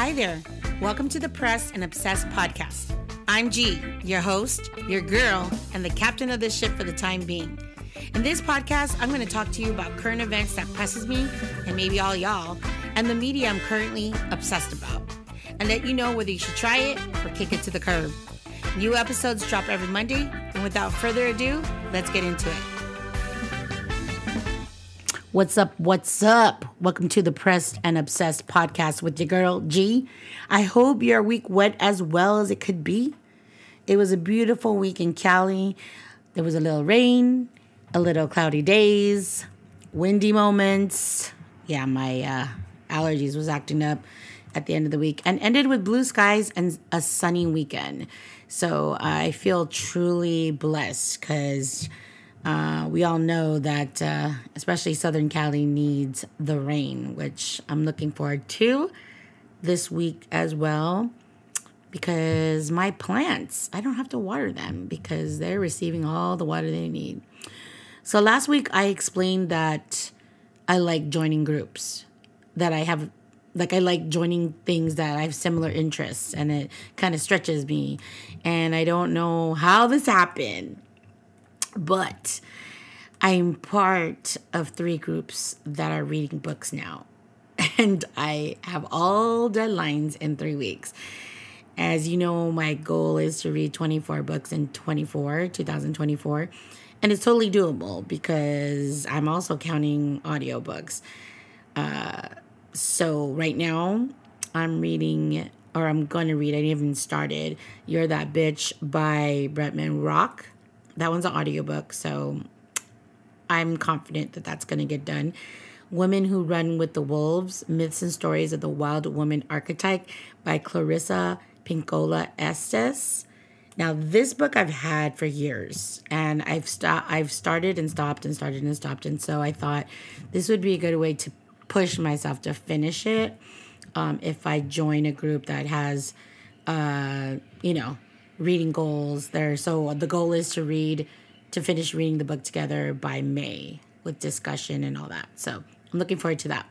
Hi there. Welcome to the Pressed and Obsessed podcast. I'm G, your host, your girl, and the captain of this ship for the time being. In this podcast, I'm going to talk to you about current events that presses me, and maybe all y'all, and the media I'm currently obsessed about, and let you know whether you should try it or kick it to the curb. New episodes drop every Monday, and without further ado, let's get into it. What's up? What's up? Welcome to the Pressed and Obsessed podcast with your girl G. I hope your week went as well as it could be. It was a beautiful week in Cali. There was a little rain, a little cloudy days, windy moments. Yeah, my uh, allergies was acting up at the end of the week and ended with blue skies and a sunny weekend. So I feel truly blessed because uh, we all know that, uh, especially Southern Cali, needs the rain, which I'm looking forward to this week as well. Because my plants, I don't have to water them because they're receiving all the water they need. So last week I explained that I like joining groups, that I have, like, I like joining things that I have similar interests and it kind of stretches me. And I don't know how this happened but I'm part of three groups that are reading books now. And I have all deadlines in three weeks. As you know, my goal is to read 24 books in 24, 2024. And it's totally doable because I'm also counting audiobooks. Uh, so right now, I'm reading, or I'm going to read, I didn't even started, You're That Bitch by Bretman Rock that one's an audiobook, so I'm confident that that's going to get done. Women Who Run with the Wolves Myths and Stories of the Wild Woman Archetype by Clarissa Pinkola Estes. Now, this book I've had for years, and I've st- I've started and stopped and started and stopped, and so I thought this would be a good way to push myself to finish it. Um, if I join a group that has, uh, you know, reading goals there. So the goal is to read, to finish reading the book together by May with discussion and all that. So I'm looking forward to that.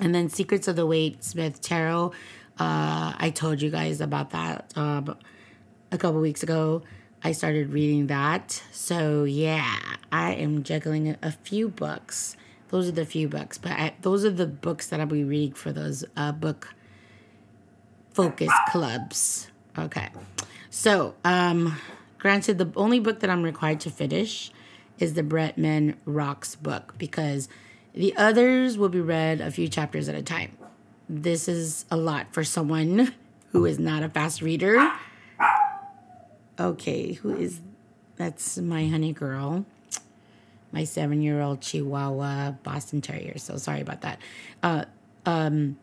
And then Secrets of the Waite Smith Tarot. Uh, I told you guys about that uh, a couple weeks ago. I started reading that. So yeah, I am juggling a few books. Those are the few books, but I, those are the books that I'll be reading for those uh, book focus clubs. Okay. So, um, granted, the only book that I'm required to finish is the Bretman Rocks book because the others will be read a few chapters at a time. This is a lot for someone who is not a fast reader. Okay, who is that's my honey girl, my seven year old Chihuahua Boston Terrier. So sorry about that. Uh, um,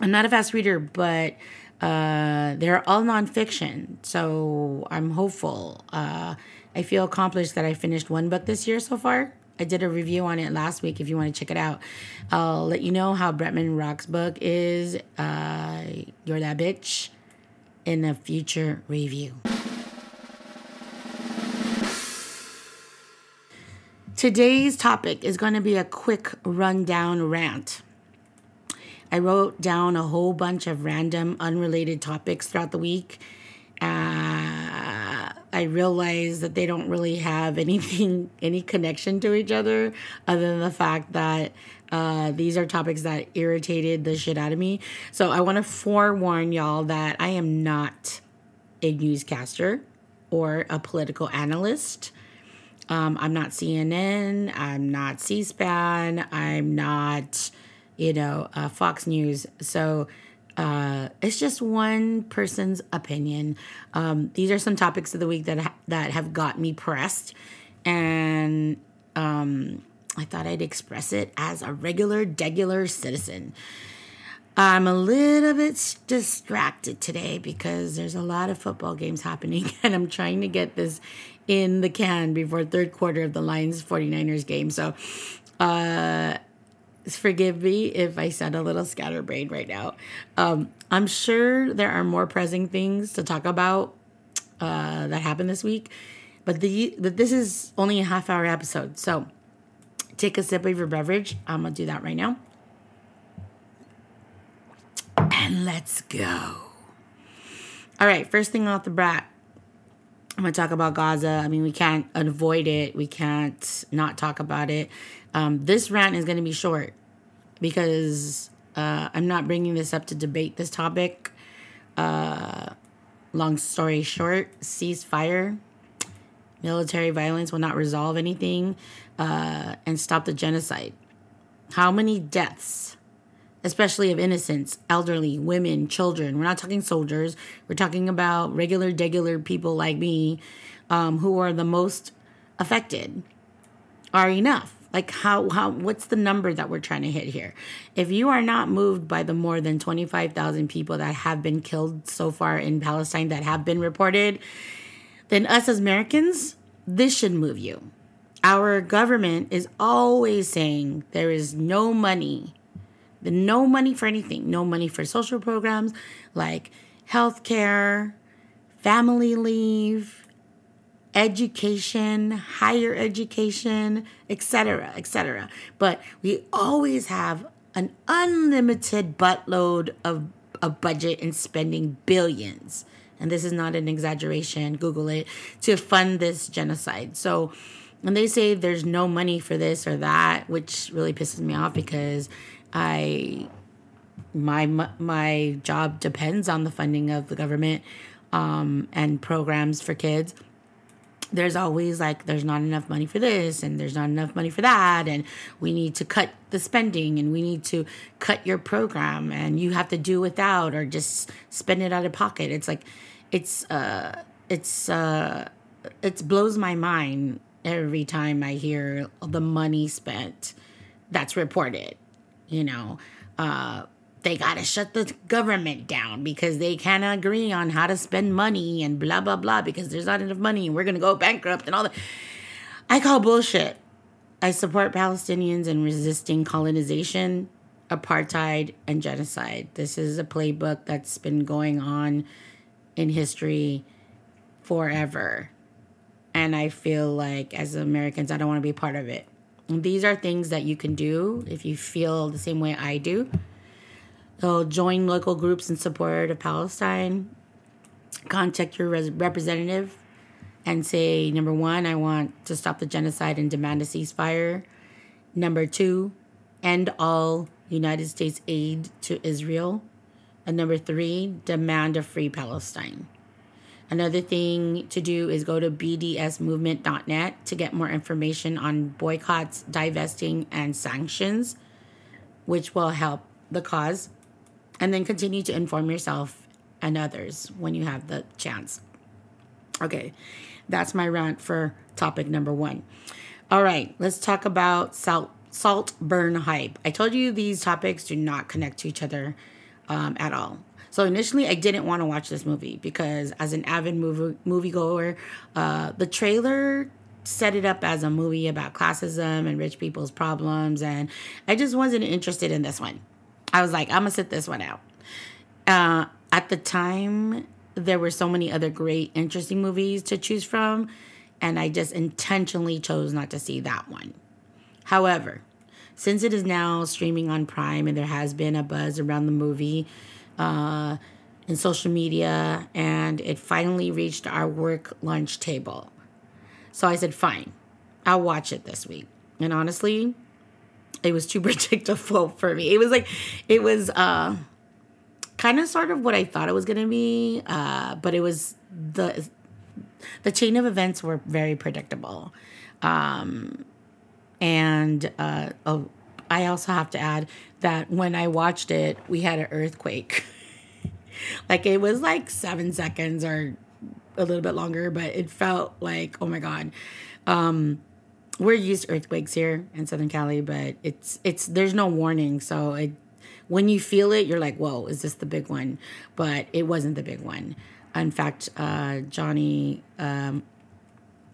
I'm not a fast reader, but uh, they're all nonfiction, so I'm hopeful. Uh, I feel accomplished that I finished one book this year so far. I did a review on it last week. If you want to check it out, I'll let you know how Bretman Rock's book is. Uh, You're that bitch in a future review. Today's topic is going to be a quick rundown rant. I wrote down a whole bunch of random, unrelated topics throughout the week. Uh, I realized that they don't really have anything, any connection to each other, other than the fact that uh, these are topics that irritated the shit out of me. So I want to forewarn y'all that I am not a newscaster or a political analyst. Um, I'm not CNN. I'm not C SPAN. I'm not you know, uh, Fox News. So uh, it's just one person's opinion. Um, these are some topics of the week that ha- that have got me pressed, and um, I thought I'd express it as a regular, degular citizen. I'm a little bit distracted today because there's a lot of football games happening, and I'm trying to get this in the can before third quarter of the Lions 49ers game. So, uh, forgive me if I sound a little scatterbrained right now. Um, I'm sure there are more pressing things to talk about uh, that happened this week, but the but this is only a half hour episode, so take a sip of your beverage. I'm gonna do that right now. and let's go. All right, first thing off the bat, I'm gonna talk about Gaza. I mean, we can't avoid it. We can't not talk about it. Um, this rant is gonna be short because uh, I'm not bringing this up to debate this topic. Uh, long story short, ceasefire. Military violence will not resolve anything uh, and stop the genocide. How many deaths, especially of innocents, elderly, women, children? We're not talking soldiers. We're talking about regular, regular people like me um, who are the most affected are enough. Like how how what's the number that we're trying to hit here? If you are not moved by the more than 25,000 people that have been killed so far in Palestine that have been reported, then us as Americans, this should move you. Our government is always saying there is no money, no money for anything, no money for social programs like healthcare, family leave, education, higher education, etc., etc. But we always have an unlimited buttload of a budget and spending billions. And this is not an exaggeration, Google it, to fund this genocide. So when they say there's no money for this or that, which really pisses me off because I my my job depends on the funding of the government um, and programs for kids there's always like there's not enough money for this and there's not enough money for that and we need to cut the spending and we need to cut your program and you have to do without or just spend it out of pocket. It's like it's uh it's uh it blows my mind every time i hear the money spent that's reported you know? Uh they got to shut the government down because they can't agree on how to spend money and blah, blah, blah, because there's not enough money and we're going to go bankrupt and all that. I call bullshit. I support Palestinians in resisting colonization, apartheid, and genocide. This is a playbook that's been going on in history forever. And I feel like as Americans, I don't want to be part of it. These are things that you can do if you feel the same way I do so join local groups in support of Palestine. Contact your res- representative and say, number one, I want to stop the genocide and demand a ceasefire. Number two, end all United States aid to Israel. And number three, demand a free Palestine. Another thing to do is go to bdsmovement.net to get more information on boycotts, divesting, and sanctions, which will help the cause and then continue to inform yourself and others when you have the chance. Okay, that's my rant for topic number one. All right, let's talk about salt Saltburn hype. I told you these topics do not connect to each other um, at all. So initially, I didn't want to watch this movie because, as an avid movie moviegoer, uh, the trailer set it up as a movie about classism and rich people's problems, and I just wasn't interested in this one. I was like, I'm gonna sit this one out. Uh, at the time, there were so many other great, interesting movies to choose from, and I just intentionally chose not to see that one. However, since it is now streaming on Prime and there has been a buzz around the movie uh, in social media, and it finally reached our work lunch table. So I said, fine, I'll watch it this week. And honestly, it was too predictable for me. It was like, it was uh, kind of sort of what I thought it was going to be, uh, but it was the the chain of events were very predictable. Um, and uh, oh, I also have to add that when I watched it, we had an earthquake. like it was like seven seconds or a little bit longer, but it felt like, oh my God. Um, we're used to earthquakes here in Southern Cali, but it's it's there's no warning, so it when you feel it, you're like, whoa, is this the big one? But it wasn't the big one. In fact, uh, Johnny um,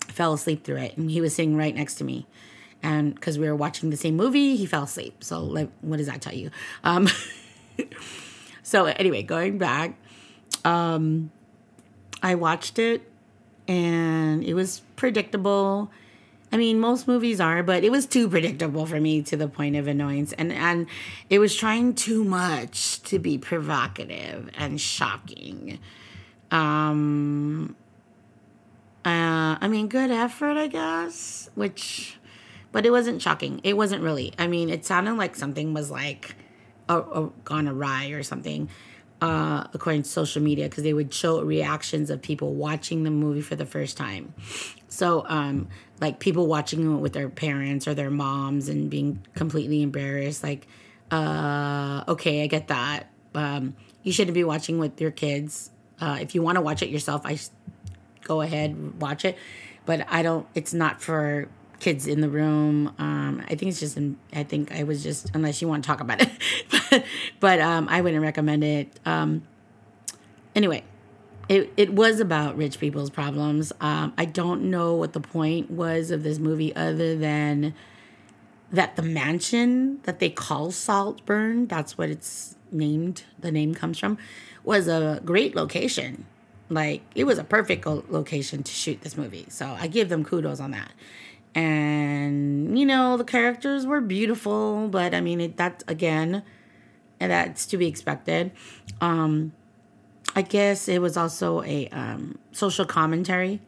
fell asleep through it, and he was sitting right next to me. And because we were watching the same movie, he fell asleep. So, like, what does that tell you? Um, so, anyway, going back, um, I watched it, and it was predictable I mean, most movies are, but it was too predictable for me to the point of annoyance, and and it was trying too much to be provocative and shocking. Um, uh, I mean, good effort, I guess, which, but it wasn't shocking. It wasn't really. I mean, it sounded like something was like, a, a, gone awry or something uh, according to social media, because they would show reactions of people watching the movie for the first time. So, um, like people watching it with their parents or their moms and being completely embarrassed, like, uh, okay, I get that. Um, you shouldn't be watching with your kids. Uh, if you want to watch it yourself, I go ahead watch it. But I don't. It's not for kids in the room. Um, I think it's just, I think I was just, unless you want to talk about it, but, but um, I wouldn't recommend it. Um, anyway, it, it was about rich people's problems. Um, I don't know what the point was of this movie other than that the mansion that they call Saltburn, that's what it's named, the name comes from, was a great location. Like, it was a perfect location to shoot this movie. So I give them kudos on that and you know the characters were beautiful but i mean it, that's again and that's to be expected. Um i guess it was also a um, social commentary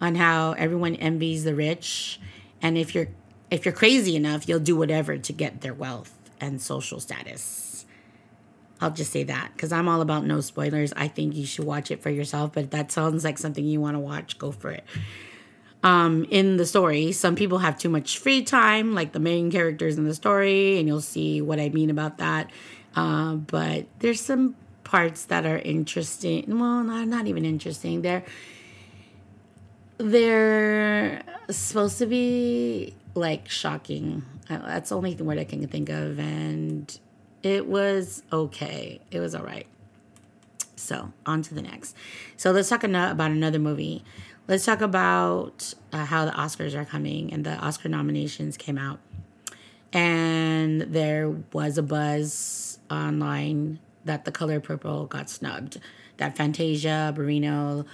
on how everyone envies the rich. And if you're if you're crazy enough you'll do whatever to get their wealth and social status. I'll just say that because i'm all about no spoilers. I think you should watch it for yourself but if that sounds like something you want to watch. Go for it um, in the story. Some people have too much free time, like the main characters in the story, and you'll see what I mean about that. Uh, but there's some parts that are interesting. Well, not, not even interesting. They're they're supposed to be like shocking. Uh, that's the only word I can think of, and it was okay. It was all right. So on to the next. So let's talk about another movie let's talk about uh, how the Oscars are coming and the Oscar nominations came out. And there was a buzz online that The Color Purple got snubbed. That Fantasia Barrino,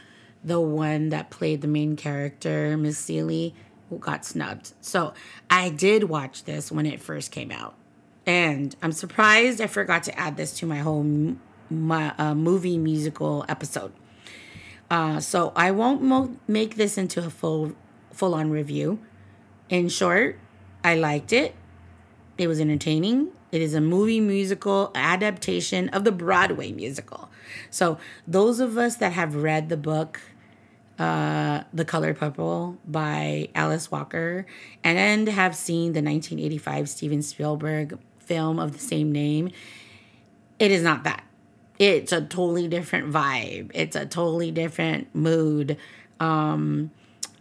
the one that played the main character, Miss Celie, got snubbed. So I did watch this when it first came out. And I'm surprised I forgot to add this to my whole my, uh, movie musical episode. Uh, so I won't mo- make this into a full full on review. In short, I liked it. It was entertaining. It is a movie musical adaptation of the Broadway musical. So those of us that have read the book uh, The Color Purple by Alice Walker and have seen the 1985 Steven Spielberg film of the same name, it is not that it's a totally different vibe. It's a totally different mood. Um,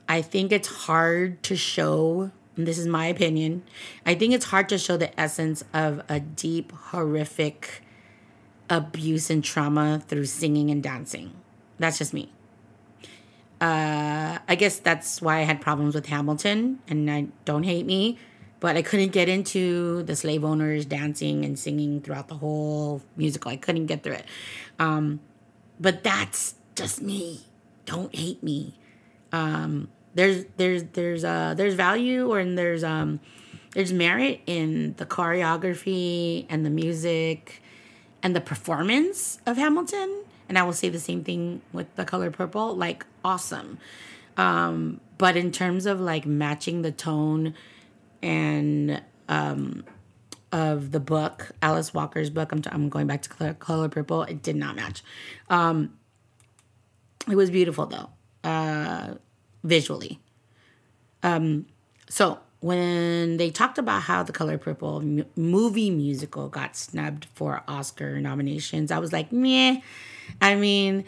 I think it's hard to show, this is my opinion, I think it's hard to show the essence of a deep, horrific abuse and trauma through singing and dancing. That's just me. Uh, I guess that's why I had problems with Hamilton, and I don't hate me but I couldn't get into the slave owners dancing and singing throughout the whole musical. I couldn't get through it. Um, but that's just me. Don't hate me. Um, there's there's there's uh there's value or there's um there's merit in the choreography and the music and the performance of Hamilton. And I will say the same thing with the color purple. Like awesome. Um, but in terms of like matching the tone and um, of the book, Alice Walker's book. I'm, I'm going back to Color, Color Purple. It did not match. Um, it was beautiful though, uh, visually. Um, so when they talked about how the Color Purple m- movie musical got snubbed for Oscar nominations, I was like, meh. I mean,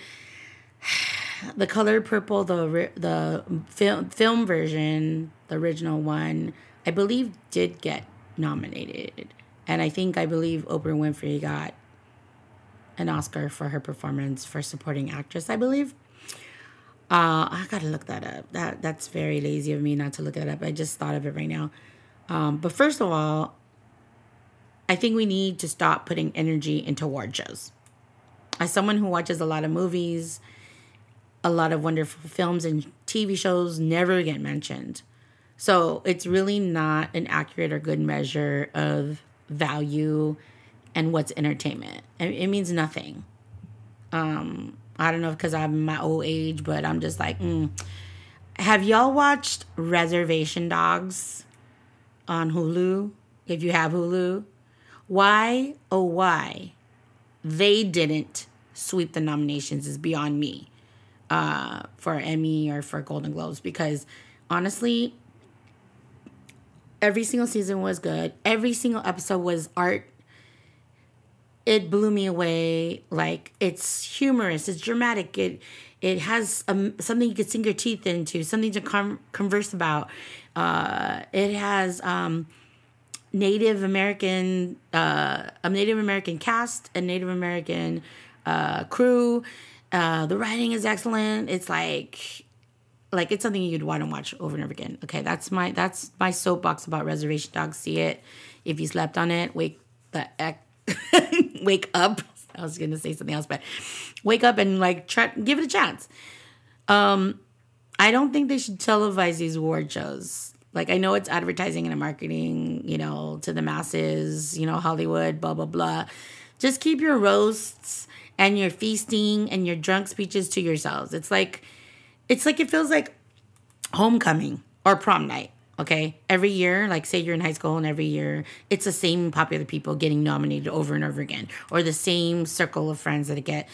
the Color Purple, the the film film version, the original one I believe did get nominated. And I think I believe Oprah Winfrey got an Oscar for her performance for supporting actress, I believe. Uh, I gotta look that up. That that's very lazy of me not to look that up. I just thought of it right now. Um, but first of all, I think we need to stop putting energy into award shows. As someone who watches a lot of movies, a lot of wonderful films and TV shows never get mentioned So it's really not an accurate or good measure of value and what's entertainment. It, means nothing. Um, I don't know because I'm my old age, but I'm just like, mm. have y'all watched Reservation Dogs on Hulu? If you have Hulu, why oh why they didn't sweep the nominations is beyond me uh, for Emmy or for Golden Globes because honestly, every single season was good. Every single episode was art. It blew me away. Like it's humorous, it's dramatic. It it has um, something you could sink your teeth into, something to converse about. Uh, it has um, Native American, uh, a Native American cast, a Native American uh, crew. Uh, the writing is excellent. It's like like it's something you'd want to watch over and over again. Okay, that's my that's my soapbox about Reservation Dogs. See it. If you slept on it, wake the heck, wake up. I was gonna say something else, but wake up and like try give it a chance. Um, I don't think they should televise these award shows. Like I know it's advertising and marketing, you know, to the masses, you know, Hollywood, blah blah blah. Just keep your roasts and your feasting and your drunk speeches to yourselves. It's like it's like it feels like homecoming or prom night. Okay. Every year, like say you're in high school and every year it's the same popular people getting nominated over and over again, or the same circle of friends that get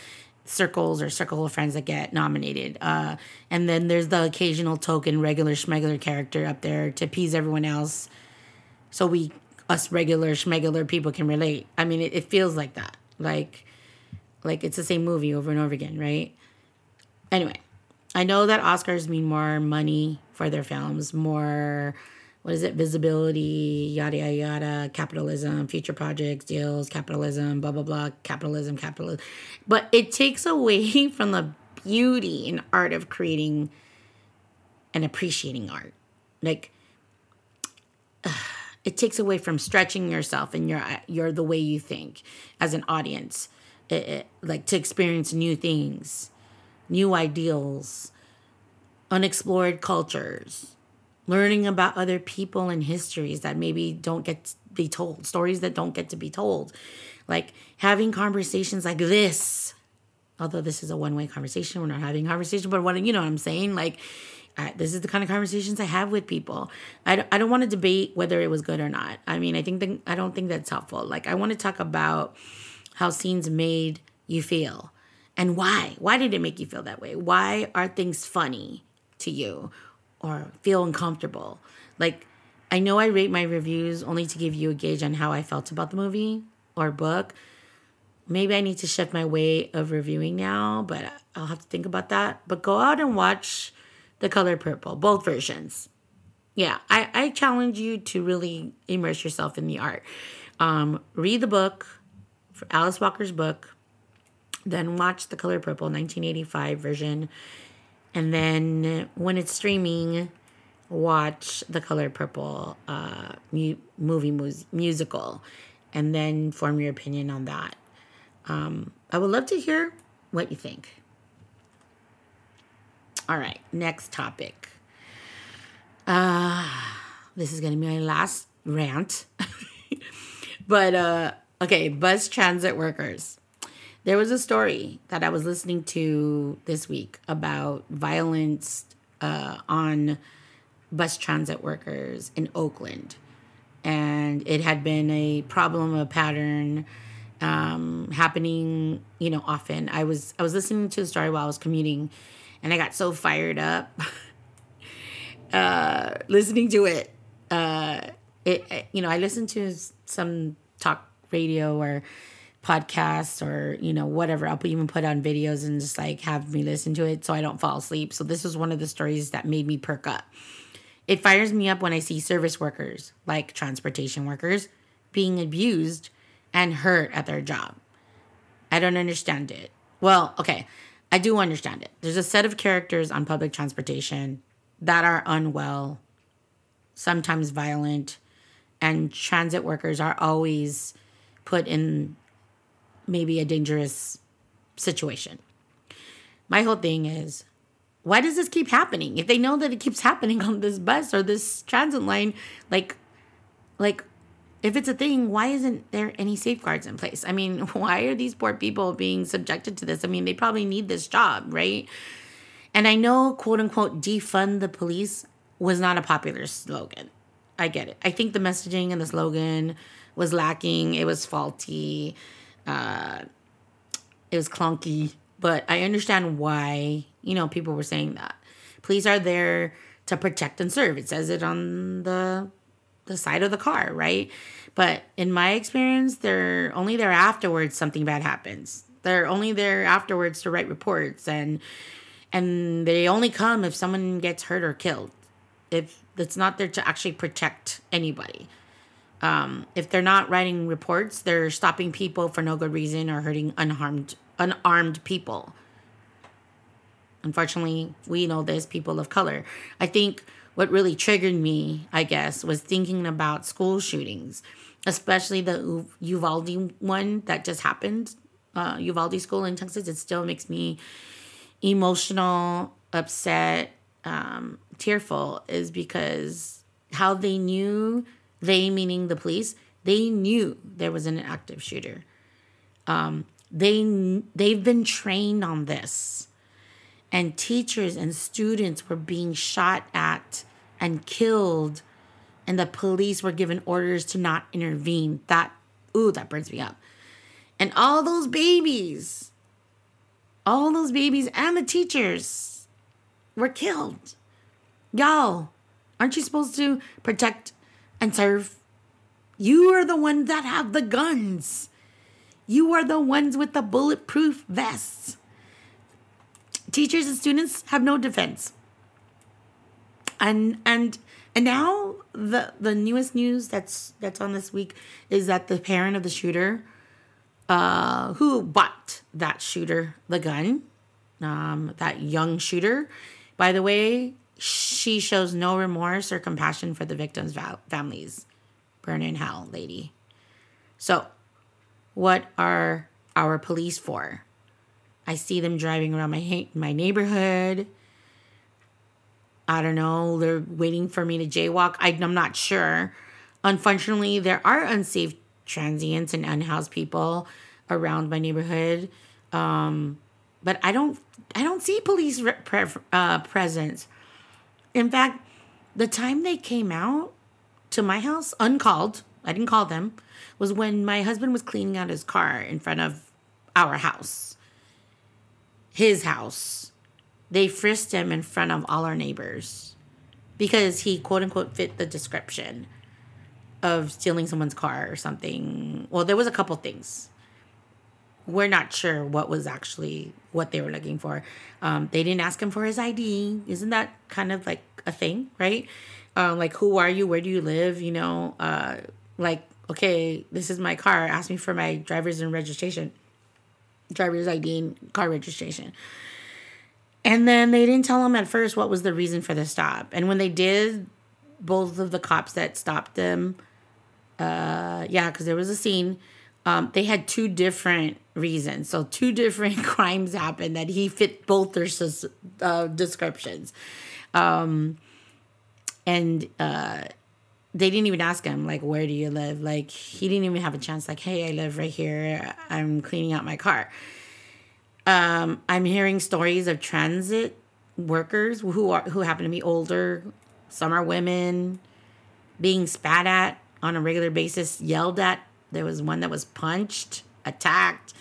circles or circle of friends that get nominated. Uh, and then there's the occasional token regular schmegular character up there to appease everyone else. So we, us regular schmegular people can relate. I mean, it, it feels like that. Like, like it's the same movie over and over again, right? Anyway, I know that Oscars mean more money for their films, more what is it, visibility, yada yada yada, capitalism, future projects, deals, capitalism, blah blah blah, capitalism, capitalism. But it takes away from the beauty and art of creating and appreciating art. Like it takes away from stretching yourself and your you're the way you think as an audience. It, it, like to experience new things new ideals, unexplored cultures, learning about other people and histories that maybe don't get to be told, stories that don't get to be told. Like having conversations like this. Although this is a one way conversation, we're not having a conversation, but what you know what I'm saying? Like, I, this is the kind of conversations I have with people. I don't, I don't want to debate whether it was good or not. I mean, I think the, I don't think that's helpful. Like, I want to talk about how scenes made you feel and why? Why did it make you feel that way? Why are things funny to you or feel uncomfortable? Like, I know I rate my reviews only to give you a gauge on how I felt about the movie or book. Maybe I need to shift my way of reviewing now, but I'll have to think about that. But go out and watch The Color Purple, both versions. Yeah, I, I challenge you to really immerse yourself in the art. Um, read the book, Alice Walker's book, then watch The Color Purple 1985 version. And then when it's streaming, watch The Color Purple uh, mu- movie mu- musical and then form your opinion on that. Um, I would love to hear what you think. All right, next topic. Uh, this is going to be my last rant. but uh, okay, bus transit workers. There was a story that I was listening to this week about violence uh, on bus transit workers in Oakland. And it had been a problem, a pattern um, happening, you know, often. I was I was listening to the story while I was commuting, and I got so fired up uh, listening to it. Uh, it, you know, I listened to some talk radio or podcasts or you know whatever i'll even put on videos and just like have me listen to it so i don't fall asleep. So this was one of the stories that made me perk up. It fires me up when i see service workers like transportation workers being abused and hurt at their job. I don't understand it. Well okay i do understand it. There's a set of characters on public transportation that are unwell sometimes violent and transit workers are always put in maybe a dangerous situation. My whole thing is why does this keep happening? If they know that it keeps happening on this bus or this transit line, like, like, if it's a thing, why isn't there any safeguards in place? I mean, why are these poor people being subjected to this? I mean, they probably need this job, right? And I know, quote unquote, defund the police was not a popular slogan. I get it. I think the messaging and the slogan was lacking. It was faulty. Uh, it was clunky. But I understand why, you know, people were saying that. Police are there to protect and serve. It says it on the the side of the car, right? But in my experience, they're only there afterwards something bad happens. They're only there afterwards to write reports and and they only come if someone gets hurt or killed. If it's not there to actually protect anybody. Um, if they're not writing reports, they're stopping people for no good reason or hurting unharmed, unarmed people. Unfortunately, we know there's people of color. I think what really triggered me, I guess, was thinking about school shootings, especially the Uvalde one that just happened, uh, Uvalde School in Texas. It still makes me emotional, upset, um, tearful, is because how they knew they meaning the police they knew there was an active shooter. Um, they they've been trained on this. And teachers and students were being shot at and killed and the police were given orders to not intervene. That ooh that burns me up. And all those babies all those babies and the teachers were killed. Y'all aren't you supposed to protect and serve. You are the ones that have the guns. You are the ones with the bulletproof vests. Teachers and students have no defense. And and and now the the newest news that's that's on this week is that the parent of the shooter uh who bought that shooter the gun um that young shooter by the way she shows no remorse or compassion for the victims' families. Burn in hell, lady. So, what are our police for? I see them driving around my my neighborhood. I don't know. They're waiting for me to jaywalk. I, I'm not sure. Unfortunately, there are unsafe transients and unhoused people around my neighborhood. Um, but I don't I don't see police re- pre- uh, presence. In fact, the time they came out to my house uncalled, I didn't call them, was when my husband was cleaning out his car in front of our house, his house. They frisked him in front of all our neighbors because he quote unquote fit the description of stealing someone's car or something. Well, there was a couple things we're not sure what was actually what they were looking for. Um, they didn't ask him for his ID. Isn't that kind of like a thing, right? Um, like, who are you? Where do you live? You know, uh, like, okay, this is my car. Ask me for my driver's and registration, driver's ID and car registration. And then they didn't tell him at first what was the reason for the stop. And when they did, both of the cops that stopped them, uh, yeah, because there was a scene um, they had two different reasons. So two different crimes happened that he fit both their uh, descriptions. Um, and uh, they didn't even ask him like, "Where do you live?" Like he didn't even have a chance. Like, "Hey, I live right here. I'm cleaning out my car." Um, I'm hearing stories of transit workers who are who happen to be older. Some are women being spat at on a regular basis, yelled at there was one that was punched, attacked.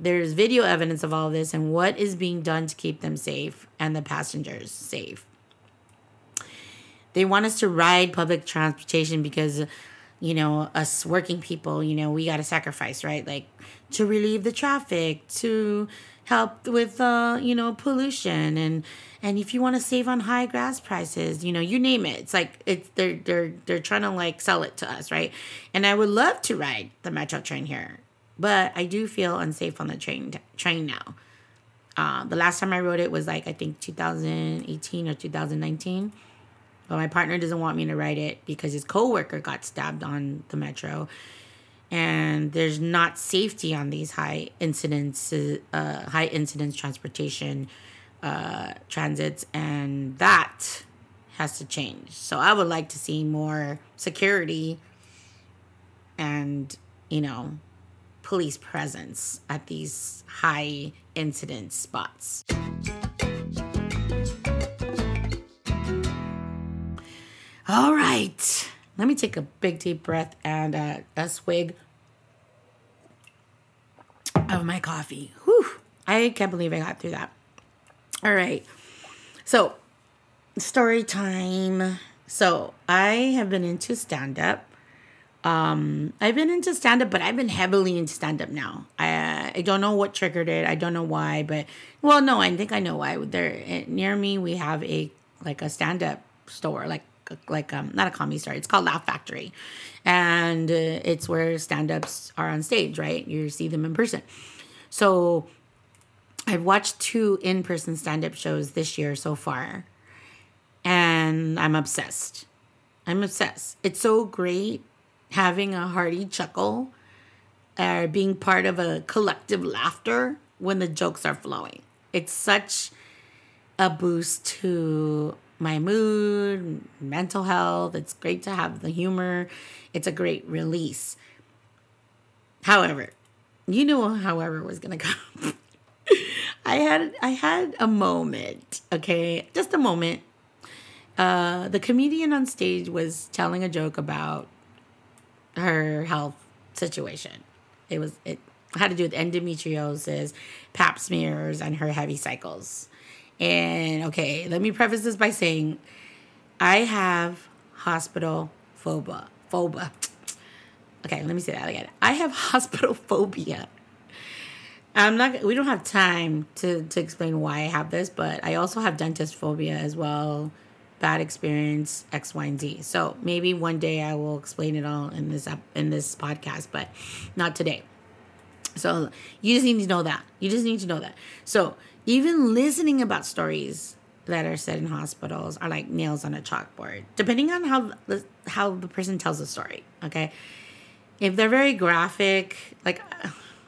There's video evidence of all this and what is being done to keep them safe and the passengers safe. They want us to ride public transportation because, you know, us working people, you know, we got to sacrifice, right? Like to relieve the traffic, to help with, uh, you know, pollution and and if you want to save on high gas prices you know you name it. It's like it's they're they're they're trying to like sell it to us right? And i would love to ride the metro train here but i do feel unsafe on the train train now. Uh, the last time i rode it was like i think 2018 or 2019 but my partner doesn't want me to ride it because his coworker got stabbed on the metro and there's not safety on these high incidence uh, high incidence transportation uh, transits, and that has to change. So I would like to see more security and, you know, police presence at these high incident spots. All right. Let me take a big deep breath and uh, a swig of my coffee. Whew. I can't believe I got through that. All right. So, story time. So, I have been into stand up. Um, I've been into stand up, but I've been heavily into stand up now. I I don't know what triggered it. I don't know why, but well, no, I think I know why. There eh, near me, we have a like a stand up store, like like um not a comedy store. It's called Laugh Factory, and uh, it's where stand ups are on stage. Right, you see them in person. So I've watched two in person stand up shows this year so far, and I'm obsessed. I'm obsessed. It's so great having a hearty chuckle or being part of a collective laughter when the jokes are flowing. It's such a boost to my mood, mental health. It's great to have the humor. It's a great release. However, you know however was going to come. I had I had a moment, okay? Just a moment. Uh the comedian on stage was telling a joke about her health situation. It was it had to do with endometriosis, pap smears, and her heavy cycles. And okay, let me preface this by saying I have hospital phobia. Phobia. Okay, let me say that again. I have hospital phobia. I'm not we don't have time to to explain why I have this, but I also have dentist phobia as well. Bad experience X, Y, and Z. So maybe one day I will explain it all in this up in this podcast, but not today. So you just need to know that. You just need to know that. So even listening about stories that are said in hospitals are like nails on a chalkboard, depending on how the how the person tells the story. Okay, if they're very graphic, like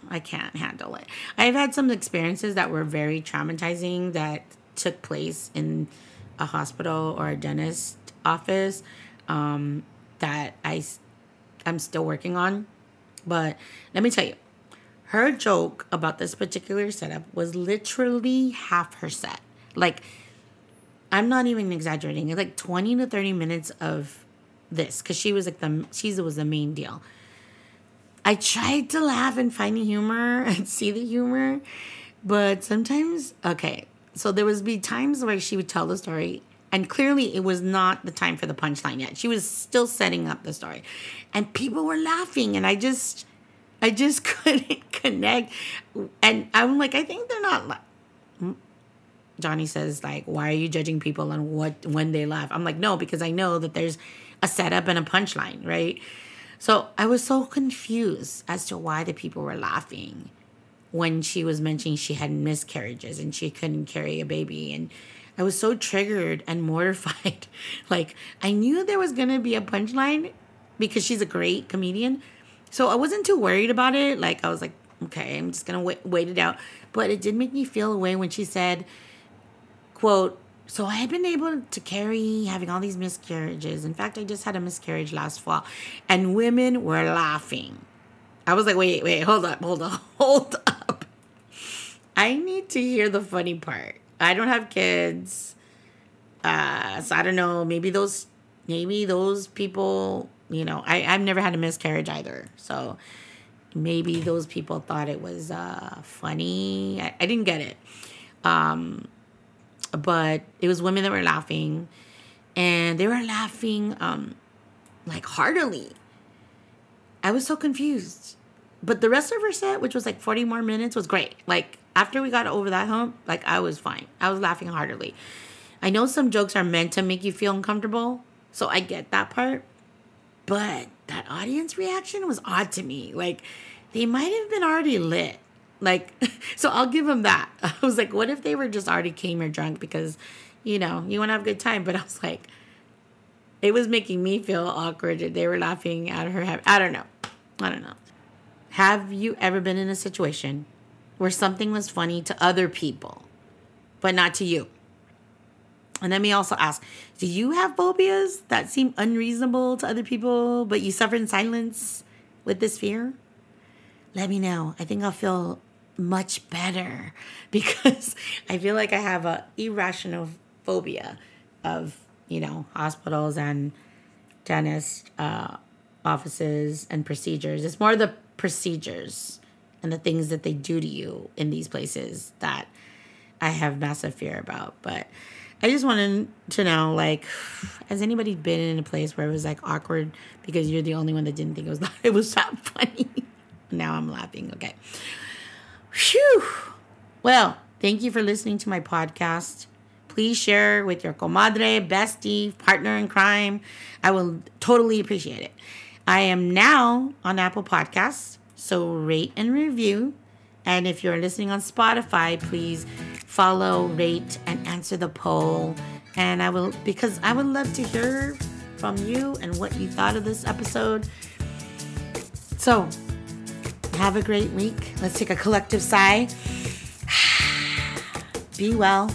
I can't handle it. I've had some experiences that were very traumatizing that took place in a hospital or a dentist office um, that I I'm still working on. But let me tell you, her joke about this particular setup was literally half her set. Like, I'm not even exaggerating. It's like 20 to 30 minutes of this because she was like the she was the main deal. I tried to laugh and find the humor and see the humor, but sometimes okay. So there was be times where she would tell the story and clearly it was not the time for the punchline yet. She was still setting up the story. And people were laughing and I just I just couldn't connect. And I'm like, I think they're not. Johnny says, like, why are you judging people on what when they laugh? I'm like, no, because I know that there's a setup and a punchline, right? So I was so confused as to why the people were laughing when she was mentioning she had miscarriages and she couldn't carry a baby and I was so triggered and mortified. like I knew there was gonna be a punchline because she's a great comedian, so I wasn't too worried about it. Like I was like, okay, I'm just gonna wait, wait it out. But it did make me feel away when she said, "quote." So I had been able to carry having all these miscarriages. In fact, I just had a miscarriage last fall, and women were laughing. I was like, wait, wait, hold up, hold up, hold up. I need to hear the funny part. I don't have kids. Uh, so I don't know. Maybe those, maybe those people you know, I, I've never had a miscarriage either. So maybe those people thought it was uh, funny. I, I didn't get it. Um, but it was women that were laughing and they were laughing um, like heartily. I was so confused. But the rest of her set, which was like 40 more minutes, was great. Like after we got over that hump, like I was fine. I was laughing heartily. I know some jokes are meant to make you feel uncomfortable, so I get that part. But that audience reaction was odd to me. Like they might have been already lit. Like, so I'll give them that. I was like, what if they were just already came or drunk because, you know, you want to have a good time. But I was like, it was making me feel awkward. They were laughing at her. I don't know. I don't know. Have you ever been in a situation where something was funny to other people, but not to you. And let me also ask do you have phobias that seem unreasonable to other people, but you suffer in silence with this fear? Let me know. I think I'll feel much better because I feel like I have a irrational phobia of, you know, hospitals and dentist uh, offices and procedures. It's more the procedures and the things that they do to you in these places that I have massive fear about. But I just wanted to know, like, has anybody been in a place where it was like awkward because you're the only one that didn't think it was it was that funny? now I'm laughing. Okay. Phew. Well, thank you for listening to my podcast. Please share with your comadre, bestie, partner in crime. I will totally appreciate it. I am now on Apple Podcasts, so rate and review. And if you're listening on Spotify, please follow, rate, and answer the poll. And I will, because I would love to hear from you and what you thought of this episode. So, have a great week. Let's take a collective sigh. Be well